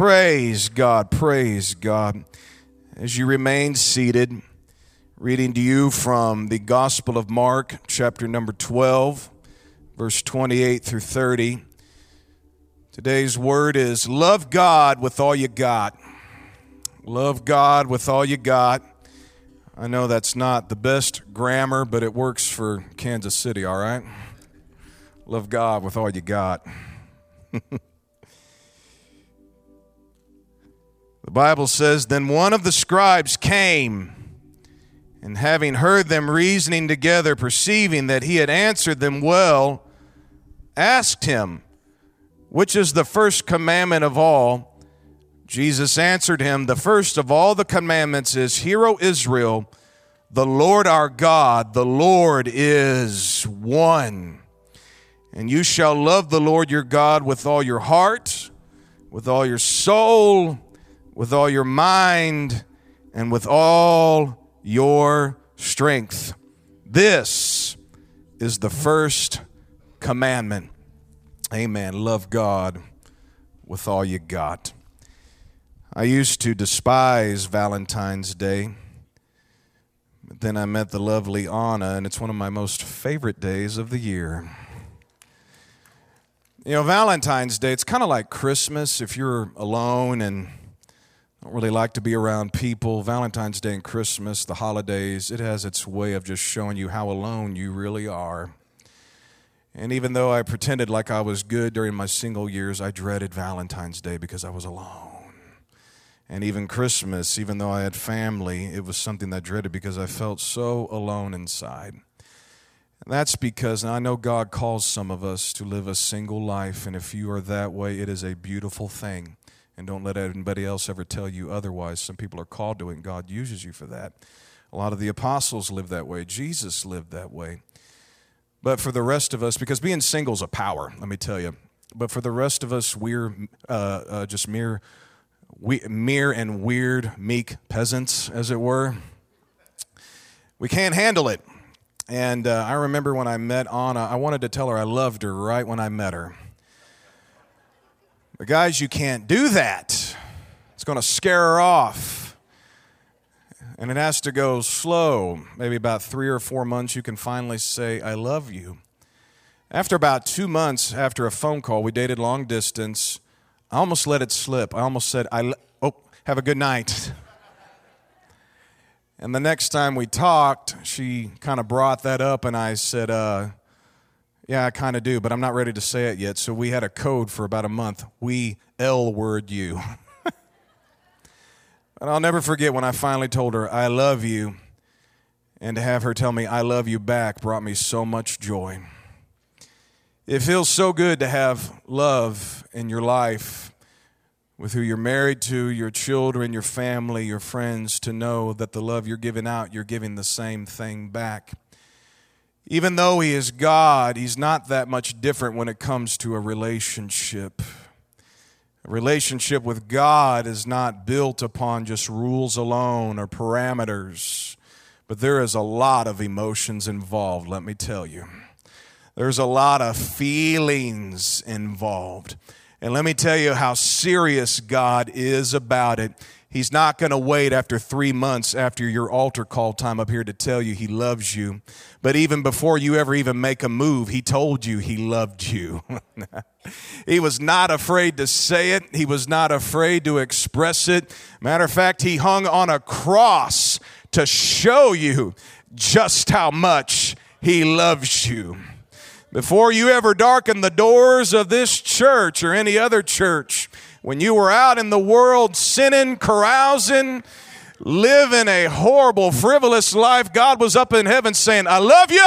Praise God, praise God. As you remain seated, reading to you from the Gospel of Mark, chapter number 12, verse 28 through 30. Today's word is love God with all you got. Love God with all you got. I know that's not the best grammar, but it works for Kansas City, all right? Love God with all you got. The Bible says, Then one of the scribes came, and having heard them reasoning together, perceiving that he had answered them well, asked him, Which is the first commandment of all? Jesus answered him, The first of all the commandments is, Hear, O Israel, the Lord our God, the Lord is one. And you shall love the Lord your God with all your heart, with all your soul, with all your mind and with all your strength. This is the first commandment. Amen. Love God with all you got. I used to despise Valentine's Day. But then I met the lovely Anna, and it's one of my most favorite days of the year. You know, Valentine's Day, it's kind of like Christmas if you're alone and don't really like to be around people. Valentine's Day and Christmas, the holidays, it has its way of just showing you how alone you really are. And even though I pretended like I was good during my single years, I dreaded Valentine's Day because I was alone. And even Christmas, even though I had family, it was something that I dreaded because I felt so alone inside. And that's because I know God calls some of us to live a single life, and if you are that way, it is a beautiful thing. And don't let anybody else ever tell you otherwise. Some people are called to it, and God uses you for that. A lot of the apostles lived that way, Jesus lived that way. But for the rest of us, because being single is a power, let me tell you. But for the rest of us, we're uh, uh, just mere, we, mere and weird, meek peasants, as it were. We can't handle it. And uh, I remember when I met Anna, I wanted to tell her I loved her right when I met her. But guys, you can't do that. It's going to scare her off. And it has to go slow. Maybe about three or four months, you can finally say, I love you. After about two months after a phone call, we dated long distance. I almost let it slip. I almost said, I, oh, have a good night. And the next time we talked, she kind of brought that up, and I said, uh, yeah, I kind of do, but I'm not ready to say it yet. So we had a code for about a month. We L word you. and I'll never forget when I finally told her, I love you. And to have her tell me, I love you back, brought me so much joy. It feels so good to have love in your life with who you're married to, your children, your family, your friends, to know that the love you're giving out, you're giving the same thing back. Even though He is God, He's not that much different when it comes to a relationship. A relationship with God is not built upon just rules alone or parameters, but there is a lot of emotions involved, let me tell you. There's a lot of feelings involved. And let me tell you how serious God is about it. He's not going to wait after three months after your altar call time up here to tell you he loves you. But even before you ever even make a move, he told you he loved you. he was not afraid to say it. He was not afraid to express it. Matter of fact, he hung on a cross to show you just how much he loves you. Before you ever darken the doors of this church or any other church, when you were out in the world sinning, carousing, living a horrible, frivolous life, God was up in heaven saying, I love you.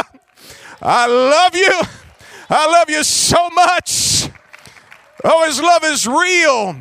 I love you. I love you so much. Oh, his love is real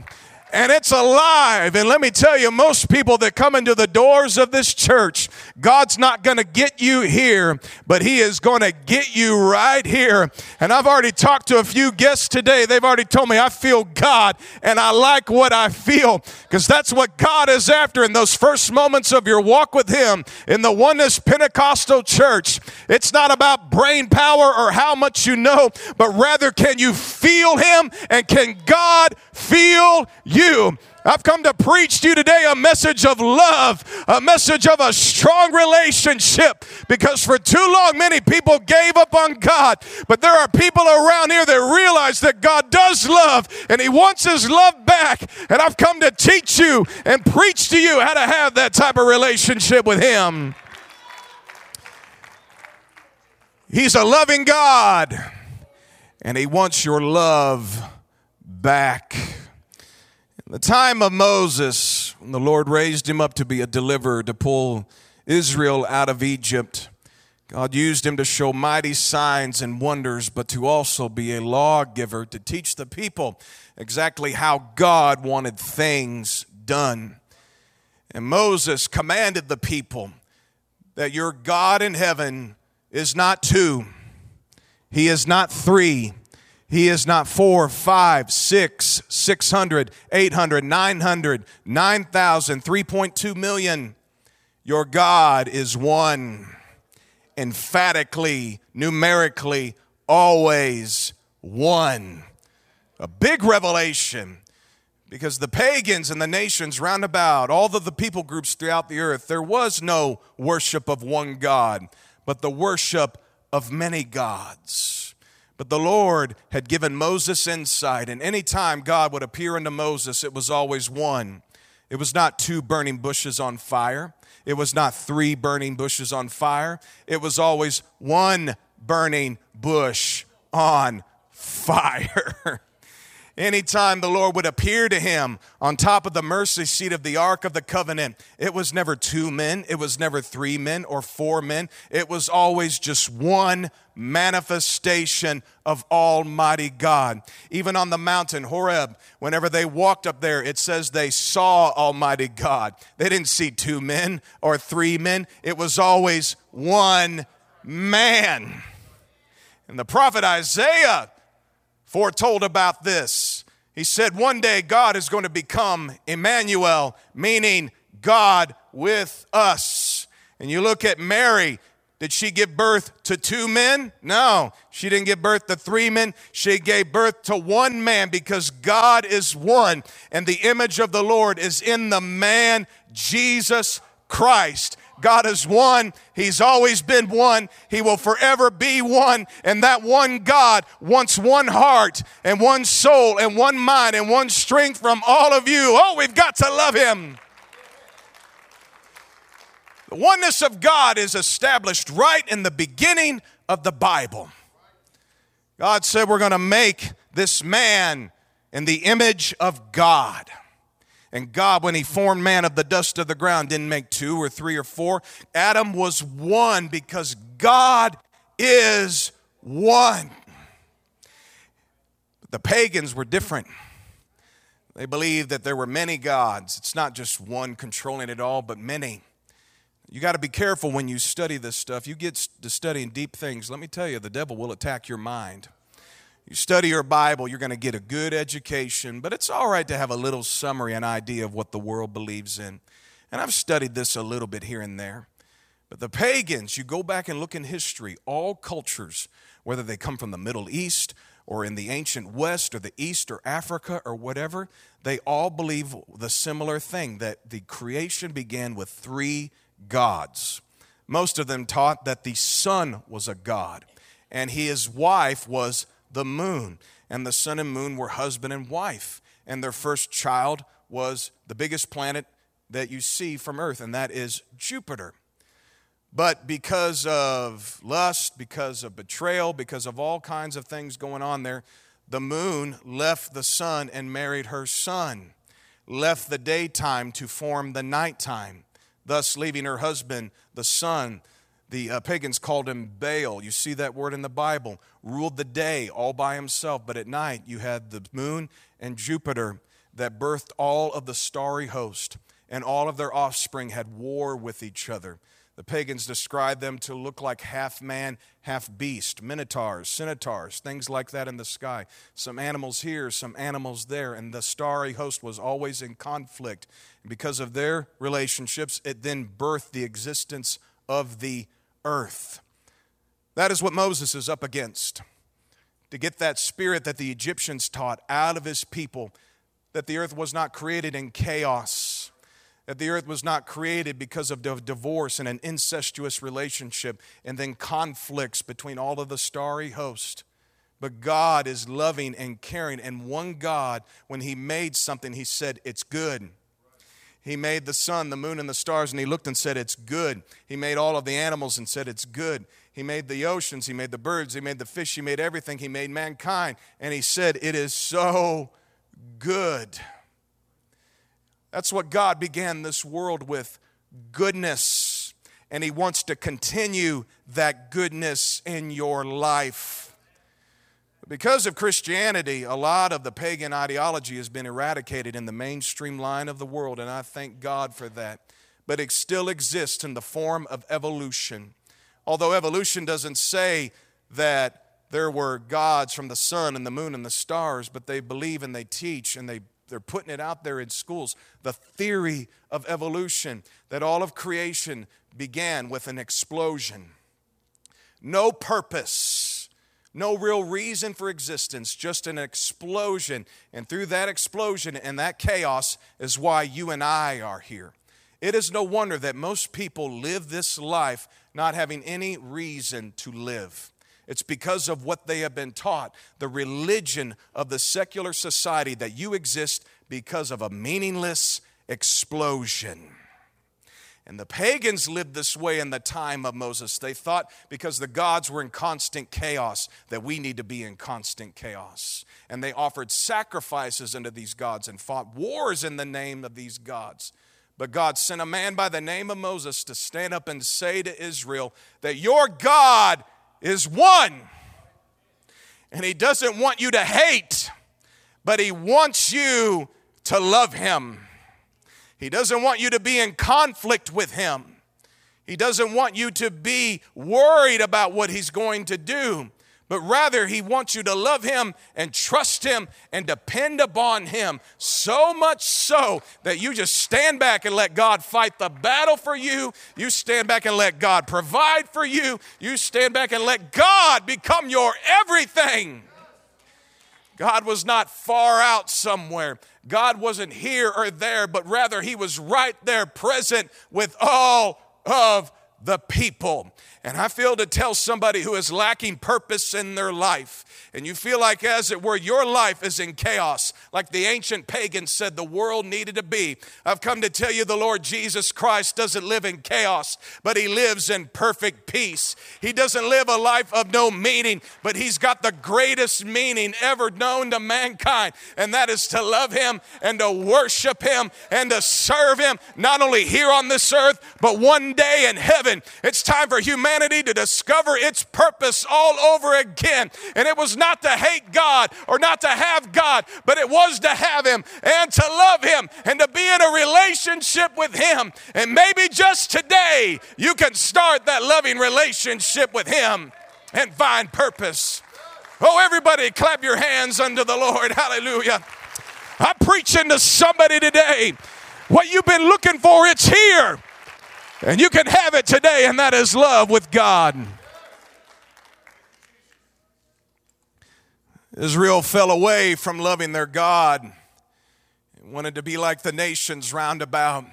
and it's alive. And let me tell you, most people that come into the doors of this church, God's not going to get you here, but He is going to get you right here. And I've already talked to a few guests today. They've already told me, I feel God and I like what I feel because that's what God is after in those first moments of your walk with Him in the Oneness Pentecostal Church. It's not about brain power or how much you know, but rather can you feel Him and can God feel you. I've come to preach to you today a message of love, a message of a strong relationship, because for too long many people gave up on God. But there are people around here that realize that God does love and He wants His love back. And I've come to teach you and preach to you how to have that type of relationship with Him. He's a loving God, and He wants your love back. The time of Moses, when the Lord raised him up to be a deliverer, to pull Israel out of Egypt, God used him to show mighty signs and wonders, but to also be a lawgiver, to teach the people exactly how God wanted things done. And Moses commanded the people that your God in heaven is not two, He is not three, He is not four, five, six, 600, 800, 900, 9,000, 3.2 million. Your God is one, emphatically, numerically, always one. A big revelation because the pagans and the nations round about, all of the people groups throughout the earth, there was no worship of one God but the worship of many gods. But the Lord had given Moses insight, and anytime God would appear unto Moses, it was always one. It was not two burning bushes on fire. It was not three burning bushes on fire. It was always one burning bush on fire. Anytime the Lord would appear to him on top of the mercy seat of the Ark of the Covenant, it was never two men, it was never three men or four men. It was always just one manifestation of Almighty God. Even on the mountain, Horeb, whenever they walked up there, it says they saw Almighty God. They didn't see two men or three men, it was always one man. And the prophet Isaiah foretold about this. He said, One day God is going to become Emmanuel, meaning God with us. And you look at Mary, did she give birth to two men? No, she didn't give birth to three men. She gave birth to one man because God is one, and the image of the Lord is in the man Jesus Christ. God is one. He's always been one. He will forever be one. And that one God wants one heart and one soul and one mind and one strength from all of you. Oh, we've got to love Him. The oneness of God is established right in the beginning of the Bible. God said, We're going to make this man in the image of God. And God, when He formed man of the dust of the ground, didn't make two or three or four. Adam was one because God is one. the pagans were different. They believed that there were many gods. It's not just one controlling it all, but many. You got to be careful when you study this stuff. You get to studying deep things. Let me tell you, the devil will attack your mind. You study your Bible, you're going to get a good education, but it's all right to have a little summary, an idea of what the world believes in. And I've studied this a little bit here and there. But the pagans, you go back and look in history, all cultures, whether they come from the Middle East or in the ancient West or the East or Africa or whatever, they all believe the similar thing that the creation began with three gods. Most of them taught that the sun was a god and his wife was the moon. And the sun and moon were husband and wife. And their first child was the biggest planet that you see from Earth, and that is Jupiter. But because of lust, because of betrayal, because of all kinds of things going on there, the moon left the sun and married her son, left the daytime to form the nighttime, thus leaving her husband, the sun, the uh, pagans called him Baal. You see that word in the Bible. Ruled the day all by himself, but at night you had the moon and Jupiter that birthed all of the starry host, and all of their offspring had war with each other. The pagans described them to look like half man, half beast, minotaurs, centaurs, things like that in the sky. Some animals here, some animals there, and the starry host was always in conflict. And because of their relationships, it then birthed the existence of the earth. That is what Moses is up against. To get that spirit that the Egyptians taught out of his people, that the earth was not created in chaos, that the earth was not created because of divorce and an incestuous relationship and then conflicts between all of the starry host. But God is loving and caring, and one God, when He made something, He said, It's good. He made the sun, the moon, and the stars, and he looked and said, It's good. He made all of the animals and said, It's good. He made the oceans, he made the birds, he made the fish, he made everything. He made mankind, and he said, It is so good. That's what God began this world with goodness. And he wants to continue that goodness in your life. Because of Christianity, a lot of the pagan ideology has been eradicated in the mainstream line of the world, and I thank God for that. But it still exists in the form of evolution. Although evolution doesn't say that there were gods from the sun and the moon and the stars, but they believe and they teach and they, they're putting it out there in schools. The theory of evolution that all of creation began with an explosion. No purpose no real reason for existence, just an explosion. And through that explosion and that chaos is why you and I are here. It is no wonder that most people live this life not having any reason to live. It's because of what they have been taught, the religion of the secular society, that you exist because of a meaningless explosion. And the pagans lived this way in the time of Moses. They thought because the gods were in constant chaos that we need to be in constant chaos. And they offered sacrifices unto these gods and fought wars in the name of these gods. But God sent a man by the name of Moses to stand up and say to Israel that your God is one. And he doesn't want you to hate, but he wants you to love him. He doesn't want you to be in conflict with Him. He doesn't want you to be worried about what He's going to do, but rather He wants you to love Him and trust Him and depend upon Him so much so that you just stand back and let God fight the battle for you. You stand back and let God provide for you. You stand back and let God become your everything. God was not far out somewhere. God wasn't here or there, but rather He was right there present with all of the people. And I feel to tell somebody who is lacking purpose in their life, and you feel like, as it were, your life is in chaos, like the ancient pagans said the world needed to be. I've come to tell you the Lord Jesus Christ doesn't live in chaos, but he lives in perfect peace. He doesn't live a life of no meaning, but he's got the greatest meaning ever known to mankind, and that is to love him and to worship him and to serve him, not only here on this earth, but one day in heaven. It's time for humanity to discover its purpose all over again. And it was not to hate God or not to have God, but it was to have Him and to love Him and to be in a relationship with Him. And maybe just today you can start that loving relationship with Him and find purpose. Oh, everybody, clap your hands unto the Lord. Hallelujah. I'm preaching to somebody today. What you've been looking for, it's here. And you can have it today, and that is love with God. Israel fell away from loving their God, and wanted to be like the nations round about.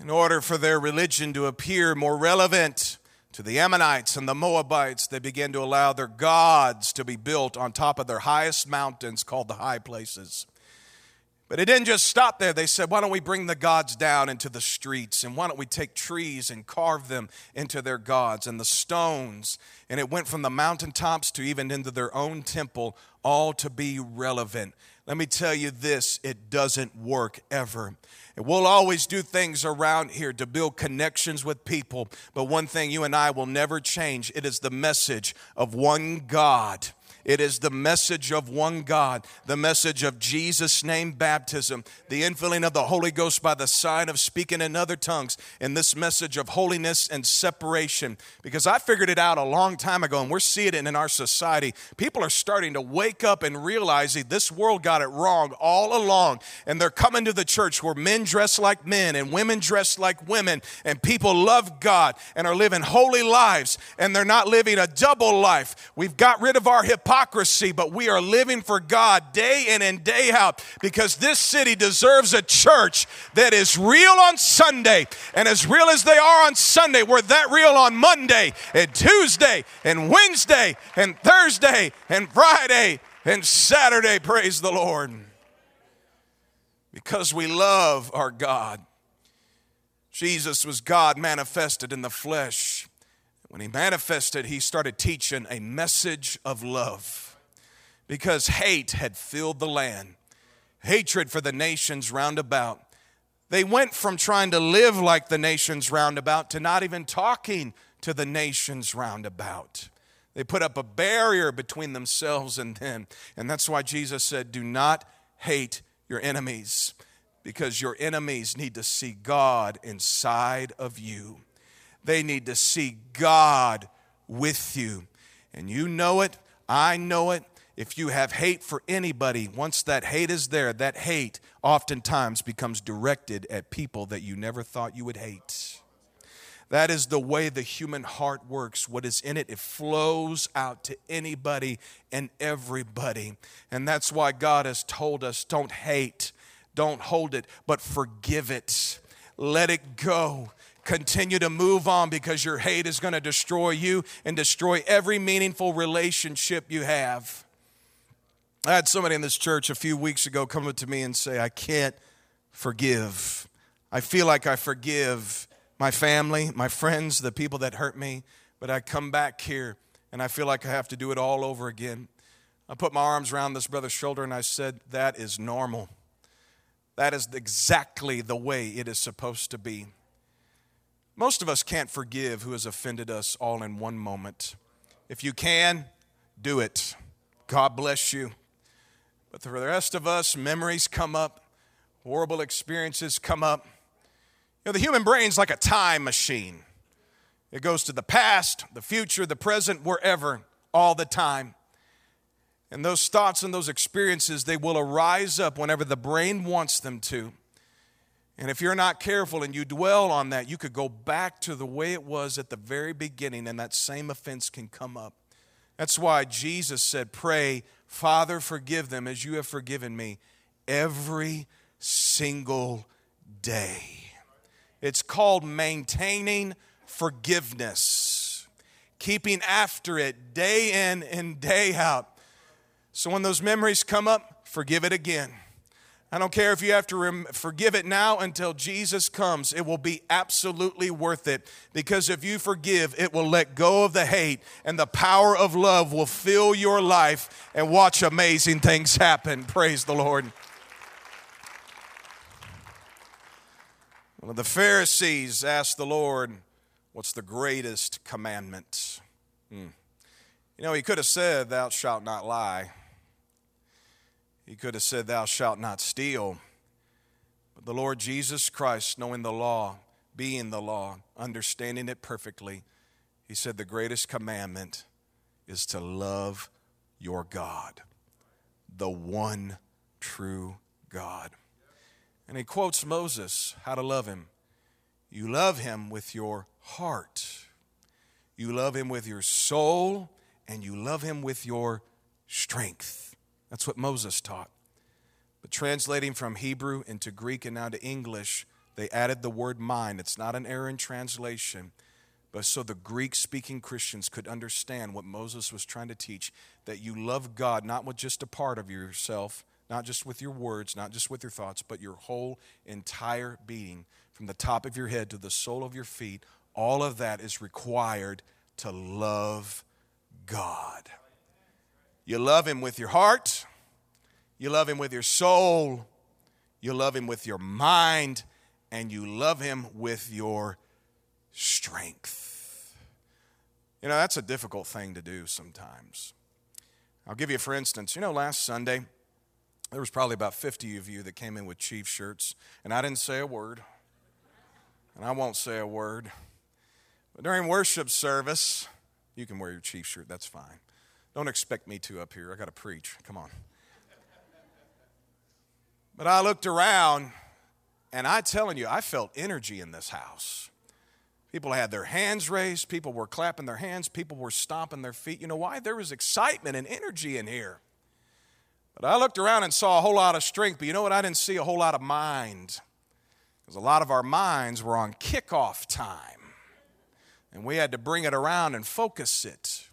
In order for their religion to appear more relevant to the Ammonites and the Moabites, they began to allow their gods to be built on top of their highest mountains called the high places. But it didn't just stop there. They said, why don't we bring the gods down into the streets? And why don't we take trees and carve them into their gods and the stones? And it went from the mountaintops to even into their own temple, all to be relevant. Let me tell you this it doesn't work ever. We'll always do things around here to build connections with people. But one thing you and I will never change it is the message of one God it is the message of one God, the message of Jesus' name baptism, the infilling of the Holy Ghost by the sign of speaking in other tongues, and this message of holiness and separation. Because I figured it out a long time ago, and we're seeing it in our society. People are starting to wake up and realizing this world got it wrong all along, and they're coming to the church where men dress like men and women dress like women, and people love God and are living holy lives, and they're not living a double life. We've got rid of our hypocrisy hypocrisy, but we are living for God day in and day out because this city deserves a church that is real on Sunday and as real as they are on Sunday, we're that real on Monday and Tuesday and Wednesday and Thursday and Friday and Saturday. Praise the Lord. Because we love our God. Jesus was God manifested in the flesh. When he manifested, he started teaching a message of love because hate had filled the land, hatred for the nations round about. They went from trying to live like the nations round about to not even talking to the nations round about. They put up a barrier between themselves and them. And that's why Jesus said, Do not hate your enemies, because your enemies need to see God inside of you. They need to see God with you. And you know it, I know it. If you have hate for anybody, once that hate is there, that hate oftentimes becomes directed at people that you never thought you would hate. That is the way the human heart works. What is in it, it flows out to anybody and everybody. And that's why God has told us don't hate, don't hold it, but forgive it. Let it go. Continue to move on because your hate is going to destroy you and destroy every meaningful relationship you have. I had somebody in this church a few weeks ago come up to me and say, I can't forgive. I feel like I forgive my family, my friends, the people that hurt me, but I come back here and I feel like I have to do it all over again. I put my arms around this brother's shoulder and I said, That is normal. That is exactly the way it is supposed to be. Most of us can't forgive who has offended us all in one moment. If you can, do it. God bless you. But for the rest of us, memories come up, horrible experiences come up. You know, the human brain's like a time machine. It goes to the past, the future, the present, wherever, all the time. And those thoughts and those experiences, they will arise up whenever the brain wants them to. And if you're not careful and you dwell on that, you could go back to the way it was at the very beginning, and that same offense can come up. That's why Jesus said, Pray, Father, forgive them as you have forgiven me every single day. It's called maintaining forgiveness, keeping after it day in and day out. So when those memories come up, forgive it again. I don't care if you have to rem- forgive it now until Jesus comes. It will be absolutely worth it because if you forgive, it will let go of the hate and the power of love will fill your life and watch amazing things happen. Praise the Lord. Well, the Pharisees asked the Lord, What's the greatest commandment? Hmm. You know, he could have said, Thou shalt not lie. He could have said, Thou shalt not steal. But the Lord Jesus Christ, knowing the law, being the law, understanding it perfectly, he said, The greatest commandment is to love your God, the one true God. And he quotes Moses how to love him. You love him with your heart, you love him with your soul, and you love him with your strength. That's what Moses taught. But translating from Hebrew into Greek and now to English, they added the word mind. It's not an error in translation, but so the Greek speaking Christians could understand what Moses was trying to teach that you love God not with just a part of yourself, not just with your words, not just with your thoughts, but your whole entire being, from the top of your head to the sole of your feet. All of that is required to love God. You love Him with your heart, you love Him with your soul, you love Him with your mind, and you love Him with your strength. You know, that's a difficult thing to do sometimes. I'll give you, for instance, you know, last Sunday, there was probably about 50 of you that came in with chief shirts, and I didn't say a word, and I won't say a word. But during worship service, you can wear your chief shirt, that's fine. Don't expect me to up here. I got to preach. Come on. But I looked around and I'm telling you, I felt energy in this house. People had their hands raised, people were clapping their hands, people were stomping their feet. You know why? There was excitement and energy in here. But I looked around and saw a whole lot of strength, but you know what? I didn't see a whole lot of mind. Because a lot of our minds were on kickoff time. And we had to bring it around and focus it.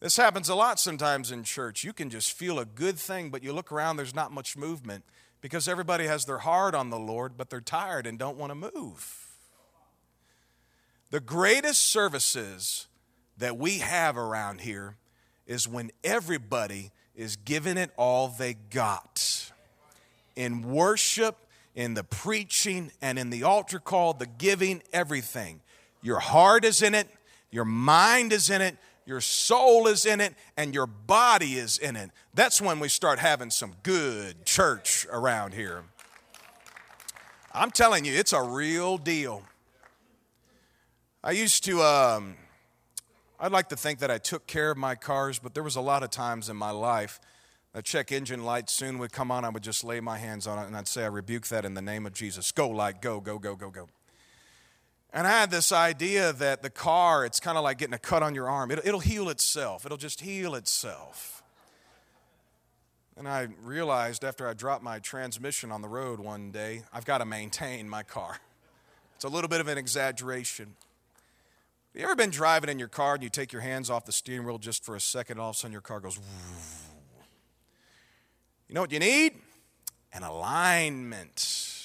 This happens a lot sometimes in church. You can just feel a good thing, but you look around, there's not much movement because everybody has their heart on the Lord, but they're tired and don't want to move. The greatest services that we have around here is when everybody is giving it all they got. In worship, in the preaching, and in the altar call, the giving, everything. Your heart is in it, your mind is in it, your soul is in it, and your body is in it. That's when we start having some good church around here. I'm telling you, it's a real deal. I used to, um, I'd like to think that I took care of my cars, but there was a lot of times in my life a check engine light soon would come on. I would just lay my hands on it and I'd say, I rebuke that in the name of Jesus. Go, light, go, go, go, go, go. And I had this idea that the car, it's kind of like getting a cut on your arm. It'll, it'll heal itself, it'll just heal itself. And I realized after I dropped my transmission on the road one day, I've got to maintain my car. It's a little bit of an exaggeration. You ever been driving in your car and you take your hands off the steering wheel just for a second, and all of a sudden your car goes. You know what you need? An alignment.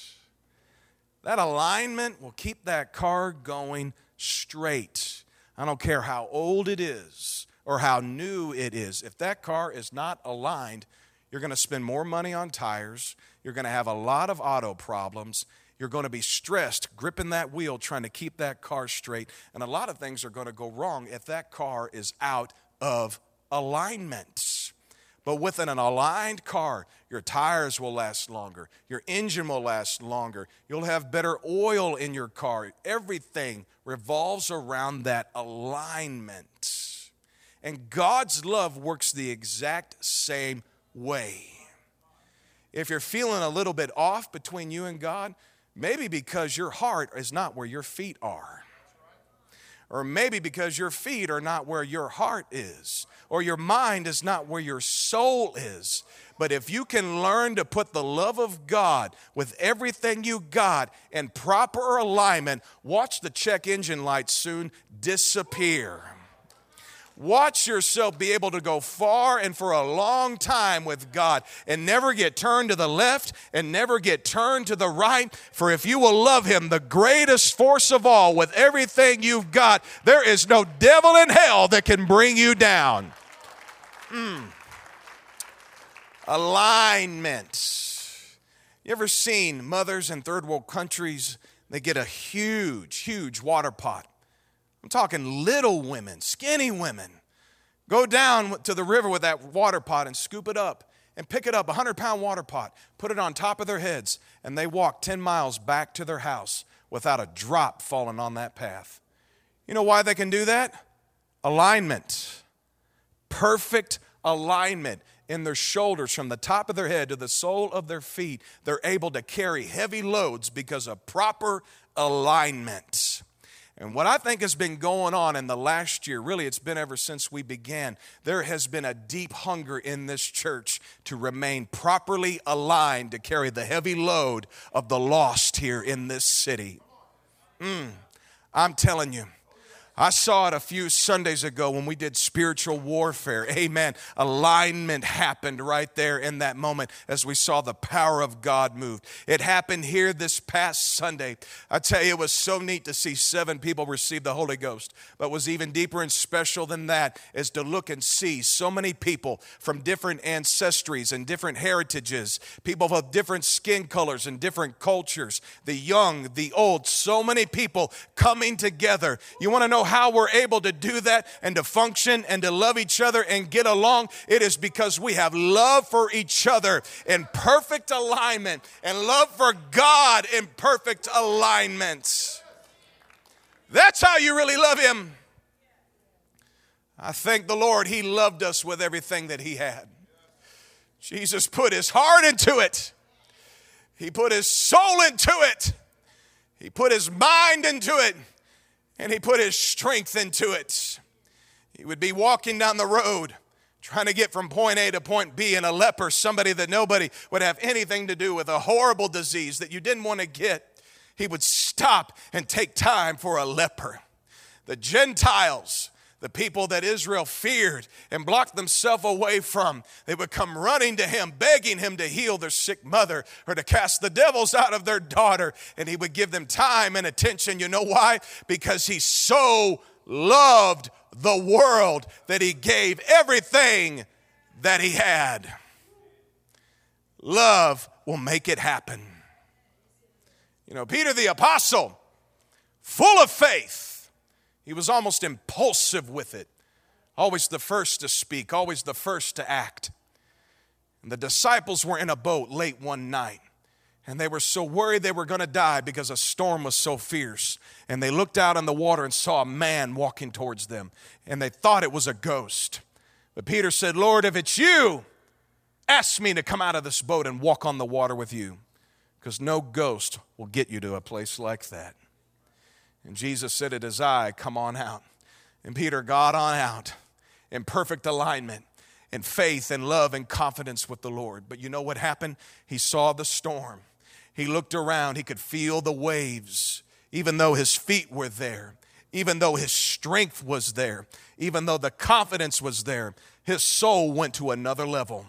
That alignment will keep that car going straight. I don't care how old it is or how new it is. If that car is not aligned, you're going to spend more money on tires. You're going to have a lot of auto problems you're going to be stressed gripping that wheel trying to keep that car straight. And a lot of things are going to go wrong if that car is out of alignment. But with an aligned car, your tires will last longer, your engine will last longer, you'll have better oil in your car. Everything revolves around that alignment. And God's love works the exact same way. If you're feeling a little bit off between you and God, Maybe because your heart is not where your feet are. Or maybe because your feet are not where your heart is. Or your mind is not where your soul is. But if you can learn to put the love of God with everything you got in proper alignment, watch the check engine light soon disappear. Watch yourself be able to go far and for a long time with God and never get turned to the left and never get turned to the right. For if you will love Him, the greatest force of all, with everything you've got, there is no devil in hell that can bring you down. Mm. Alignment. You ever seen mothers in third world countries? They get a huge, huge water pot I'm talking little women, skinny women. Go down to the river with that water pot and scoop it up and pick it up, a 100 pound water pot, put it on top of their heads, and they walk 10 miles back to their house without a drop falling on that path. You know why they can do that? Alignment. Perfect alignment in their shoulders from the top of their head to the sole of their feet. They're able to carry heavy loads because of proper alignment. And what I think has been going on in the last year, really, it's been ever since we began, there has been a deep hunger in this church to remain properly aligned to carry the heavy load of the lost here in this city. Mm, I'm telling you. I saw it a few Sundays ago when we did spiritual warfare. Amen. Alignment happened right there in that moment as we saw the power of God move. It happened here this past Sunday. I tell you, it was so neat to see seven people receive the Holy Ghost. But was even deeper and special than that is to look and see so many people from different ancestries and different heritages, people of different skin colors and different cultures, the young, the old, so many people coming together. You want to know how we're able to do that and to function and to love each other and get along? It is because we have love for each other in perfect alignment and love for God in perfect alignment. That's how you really love Him. I thank the Lord, He loved us with everything that He had. Jesus put His heart into it, He put His soul into it, He put His mind into it. And he put his strength into it. He would be walking down the road trying to get from point A to point B, and a leper, somebody that nobody would have anything to do with, a horrible disease that you didn't want to get, he would stop and take time for a leper. The Gentiles, the people that Israel feared and blocked themselves away from, they would come running to him, begging him to heal their sick mother or to cast the devils out of their daughter. And he would give them time and attention. You know why? Because he so loved the world that he gave everything that he had. Love will make it happen. You know, Peter the Apostle, full of faith, he was almost impulsive with it, always the first to speak, always the first to act. And the disciples were in a boat late one night. And they were so worried they were going to die because a storm was so fierce. And they looked out on the water and saw a man walking towards them. And they thought it was a ghost. But Peter said, Lord, if it's you, ask me to come out of this boat and walk on the water with you. Because no ghost will get you to a place like that. And Jesus said, It is I, come on out. And Peter got on out in perfect alignment in faith and love and confidence with the Lord. But you know what happened? He saw the storm he looked around, he could feel the waves, even though his feet were there, even though his strength was there, even though the confidence was there. His soul went to another level,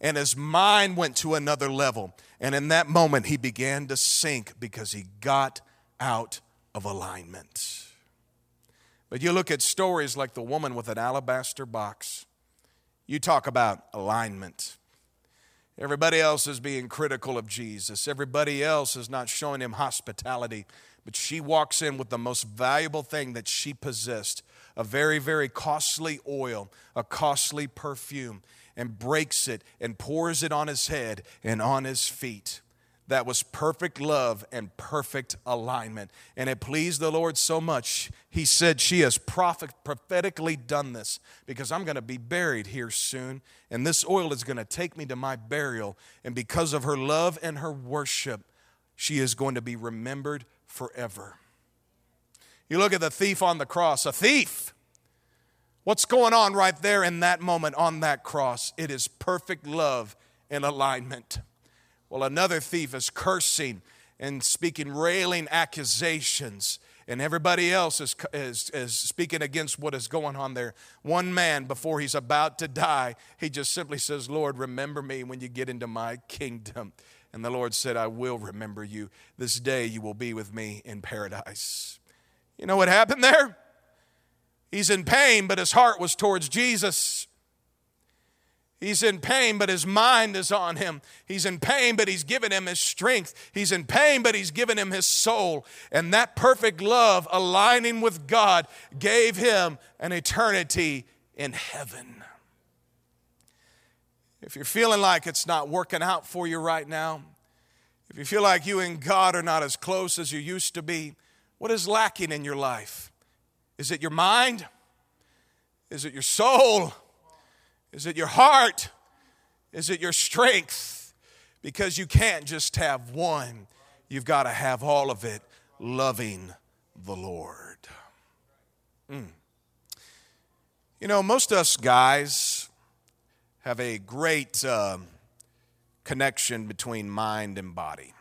and his mind went to another level. And in that moment, he began to sink because he got out of alignment. But you look at stories like the woman with an alabaster box, you talk about alignment. Everybody else is being critical of Jesus. Everybody else is not showing him hospitality. But she walks in with the most valuable thing that she possessed a very, very costly oil, a costly perfume, and breaks it and pours it on his head and on his feet that was perfect love and perfect alignment. And it pleased the Lord so much, He said, She has prophet, prophetically done this because I'm going to be buried here soon. And this oil is going to take me to my burial. And because of her love and her worship, she is going to be remembered forever. You look at the thief on the cross, a thief. What's going on right there in that moment on that cross? It is perfect love and alignment. Well, another thief is cursing and speaking railing accusations, and everybody else is, is, is speaking against what is going on there. One man, before he's about to die, he just simply says, Lord, remember me when you get into my kingdom. And the Lord said, I will remember you. This day you will be with me in paradise. You know what happened there? He's in pain, but his heart was towards Jesus. He's in pain, but his mind is on him. He's in pain, but he's given him his strength. He's in pain, but he's given him his soul. And that perfect love, aligning with God, gave him an eternity in heaven. If you're feeling like it's not working out for you right now, if you feel like you and God are not as close as you used to be, what is lacking in your life? Is it your mind? Is it your soul? Is it your heart? Is it your strength? Because you can't just have one, you've got to have all of it loving the Lord. Mm. You know, most of us guys have a great uh, connection between mind and body.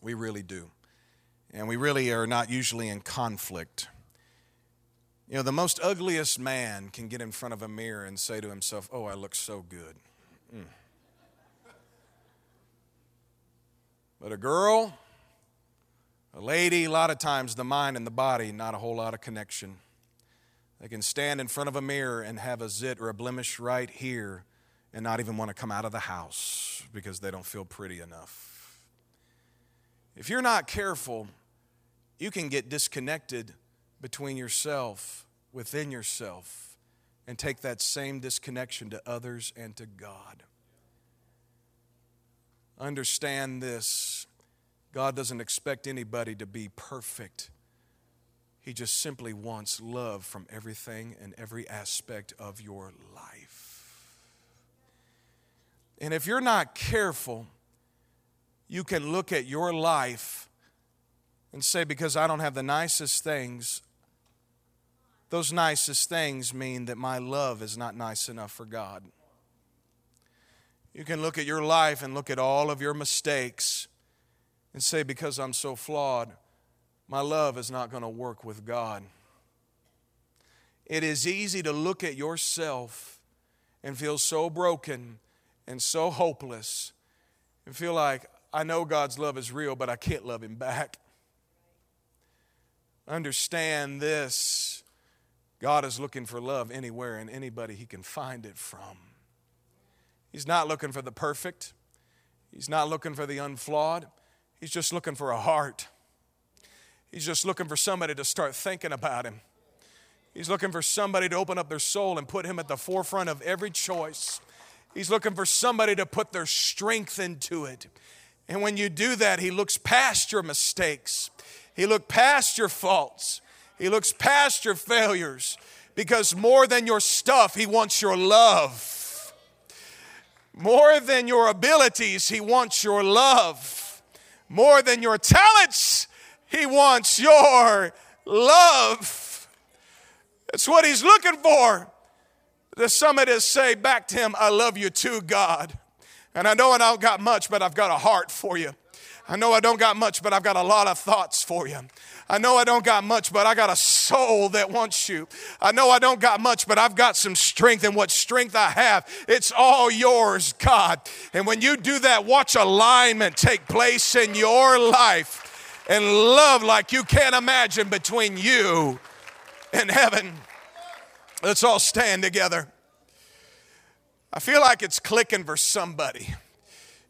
We really do. And we really are not usually in conflict. You know, the most ugliest man can get in front of a mirror and say to himself, Oh, I look so good. Mm. But a girl, a lady, a lot of times the mind and the body, not a whole lot of connection. They can stand in front of a mirror and have a zit or a blemish right here and not even want to come out of the house because they don't feel pretty enough. If you're not careful, you can get disconnected between yourself, within yourself, and take that same disconnection to others and to God. Understand this God doesn't expect anybody to be perfect. He just simply wants love from everything and every aspect of your life. And if you're not careful, you can look at your life and say, because I don't have the nicest things, those nicest things mean that my love is not nice enough for God. You can look at your life and look at all of your mistakes and say, because I'm so flawed, my love is not going to work with God. It is easy to look at yourself and feel so broken and so hopeless and feel like, I know God's love is real, but I can't love Him back. Understand this God is looking for love anywhere and anybody He can find it from. He's not looking for the perfect, He's not looking for the unflawed, He's just looking for a heart. He's just looking for somebody to start thinking about Him. He's looking for somebody to open up their soul and put Him at the forefront of every choice. He's looking for somebody to put their strength into it. And when you do that, He looks past your mistakes, He looks past your faults, He looks past your failures. Because more than your stuff, He wants your love. More than your abilities, He wants your love. More than your talents, He wants your love. That's what He's looking for. The summit is say back to Him, I love you too, God. And I know I don't got much, but I've got a heart for you. I know I don't got much, but I've got a lot of thoughts for you. I know I don't got much, but I got a soul that wants you. I know I don't got much, but I've got some strength, and what strength I have, it's all yours, God. And when you do that, watch alignment take place in your life and love like you can't imagine between you and heaven. Let's all stand together. I feel like it's clicking for somebody.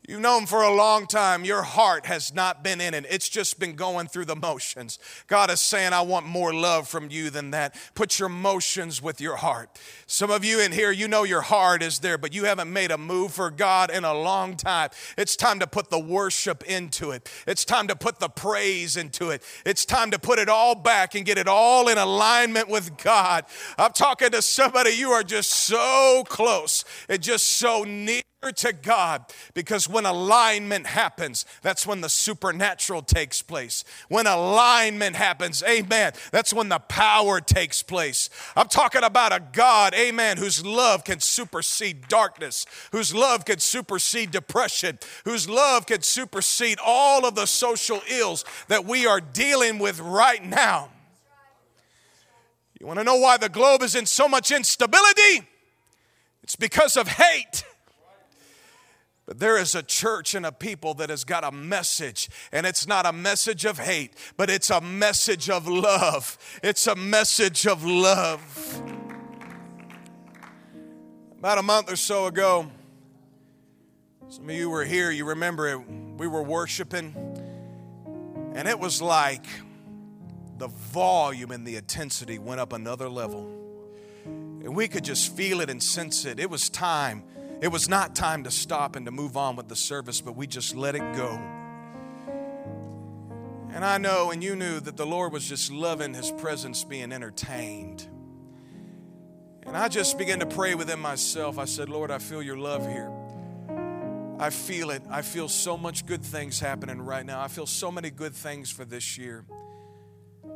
You've known for a long time, your heart has not been in it. It's just been going through the motions. God is saying, I want more love from you than that. Put your motions with your heart. Some of you in here, you know your heart is there, but you haven't made a move for God in a long time. It's time to put the worship into it, it's time to put the praise into it. It's time to put it all back and get it all in alignment with God. I'm talking to somebody, you are just so close and just so near to God because when alignment happens, that's when the supernatural takes place. When alignment happens, amen, that's when the power takes place. I'm talking about a God, amen, whose love can supersede darkness, whose love can supersede depression, whose love can supersede all of the social ills that we are dealing with right now. You want to know why the globe is in so much instability? It's because of hate. But there is a church and a people that has got a message, and it's not a message of hate, but it's a message of love. It's a message of love. About a month or so ago, some of you were here, you remember it, we were worshiping, and it was like the volume and the intensity went up another level. And we could just feel it and sense it. It was time it was not time to stop and to move on with the service, but we just let it go. And I know, and you knew, that the Lord was just loving His presence being entertained. And I just began to pray within myself. I said, Lord, I feel your love here. I feel it. I feel so much good things happening right now. I feel so many good things for this year.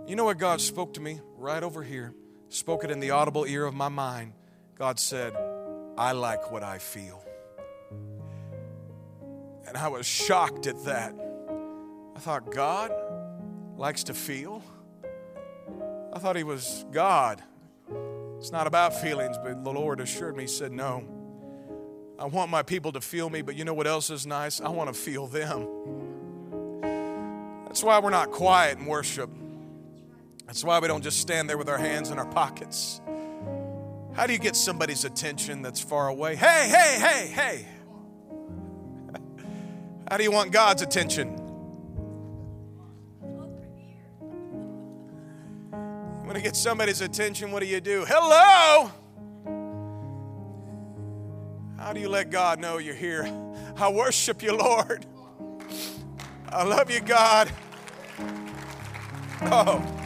You know what God spoke to me right over here? Spoke it in the audible ear of my mind. God said, I like what I feel. And I was shocked at that. I thought, God likes to feel? I thought He was God. It's not about feelings, but the Lord assured me, He said, No. I want my people to feel me, but you know what else is nice? I want to feel them. That's why we're not quiet in worship. That's why we don't just stand there with our hands in our pockets. How do you get somebody's attention that's far away? Hey, hey, hey, hey. How do you want God's attention? You want to get somebody's attention, what do you do? Hello! How do you let God know you're here? I worship you, Lord. I love you, God. Oh.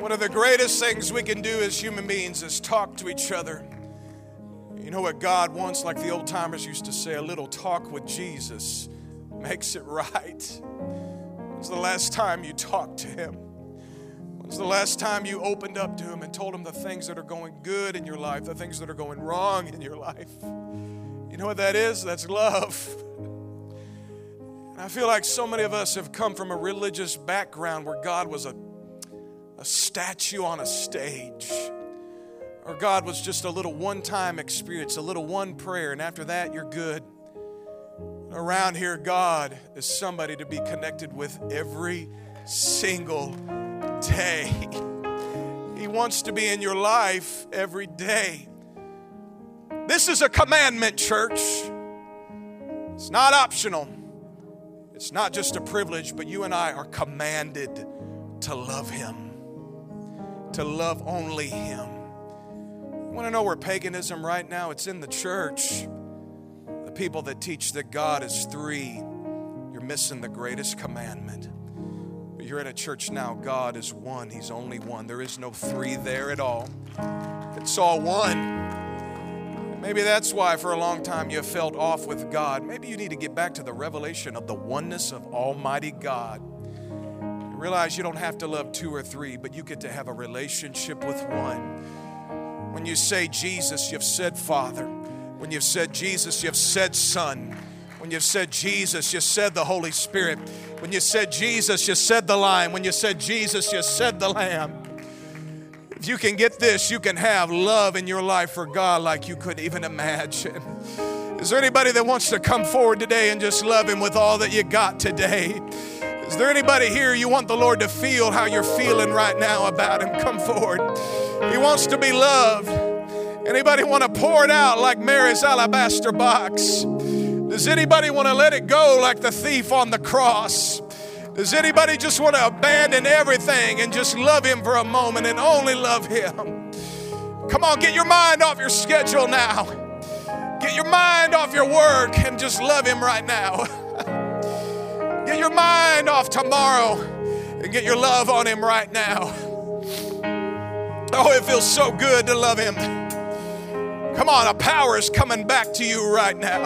One of the greatest things we can do as human beings is talk to each other. You know what God wants, like the old timers used to say, a little talk with Jesus makes it right. When's the last time you talked to Him? When's the last time you opened up to Him and told Him the things that are going good in your life, the things that are going wrong in your life? You know what that is? That's love. And I feel like so many of us have come from a religious background where God was a, a statue on a stage or God was just a little one time experience, a little one prayer, and after that, you're good. Around here, God is somebody to be connected with every single day. He wants to be in your life every day. This is a commandment, church. It's not optional, it's not just a privilege, but you and I are commanded to love Him, to love only Him. You want to know where paganism right now? It's in the church. The people that teach that God is three, you're missing the greatest commandment. But you're in a church now, God is one. He's only one. There is no three there at all. It's all one. Maybe that's why for a long time you felt off with God. Maybe you need to get back to the revelation of the oneness of Almighty God. Realize you don't have to love two or three, but you get to have a relationship with one. When you say Jesus, you've said Father. When you've said Jesus, you've said Son. When you've said Jesus, you said the Holy Spirit. When you said Jesus, you said the Lion. When you said Jesus, you said the Lamb. If you can get this, you can have love in your life for God like you couldn't even imagine. Is there anybody that wants to come forward today and just love Him with all that you got today? Is there anybody here you want the Lord to feel how you're feeling right now about Him? Come forward. He wants to be loved. Anybody want to pour it out like Mary's alabaster box? Does anybody want to let it go like the thief on the cross? Does anybody just want to abandon everything and just love Him for a moment and only love Him? Come on, get your mind off your schedule now. Get your mind off your work and just love Him right now. get your mind off tomorrow and get your love on Him right now. Oh, it feels so good to love Him. Come on, a power is coming back to you right now.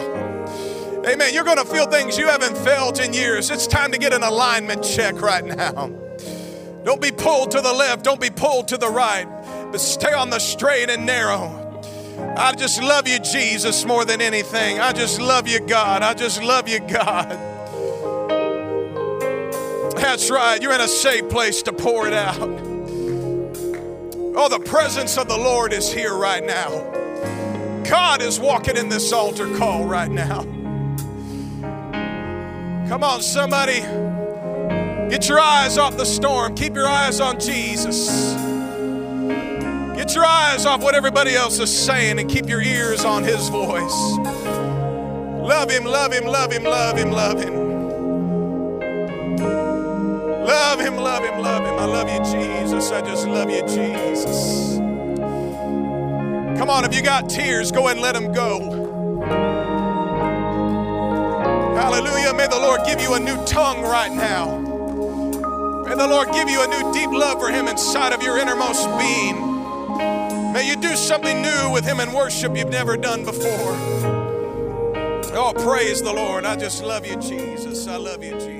Amen. You're going to feel things you haven't felt in years. It's time to get an alignment check right now. Don't be pulled to the left, don't be pulled to the right, but stay on the straight and narrow. I just love you, Jesus, more than anything. I just love you, God. I just love you, God. That's right. You're in a safe place to pour it out. Oh, the presence of the Lord is here right now. God is walking in this altar call right now. Come on, somebody. Get your eyes off the storm. Keep your eyes on Jesus. Get your eyes off what everybody else is saying and keep your ears on His voice. Love Him, love Him, love Him, love Him, love Him. Love him, love him, love him. I love you, Jesus. I just love you, Jesus. Come on, if you got tears, go and let them go. Hallelujah. May the Lord give you a new tongue right now. May the Lord give you a new deep love for Him inside of your innermost being. May you do something new with Him in worship you've never done before. Oh, praise the Lord. I just love you, Jesus. I love you, Jesus.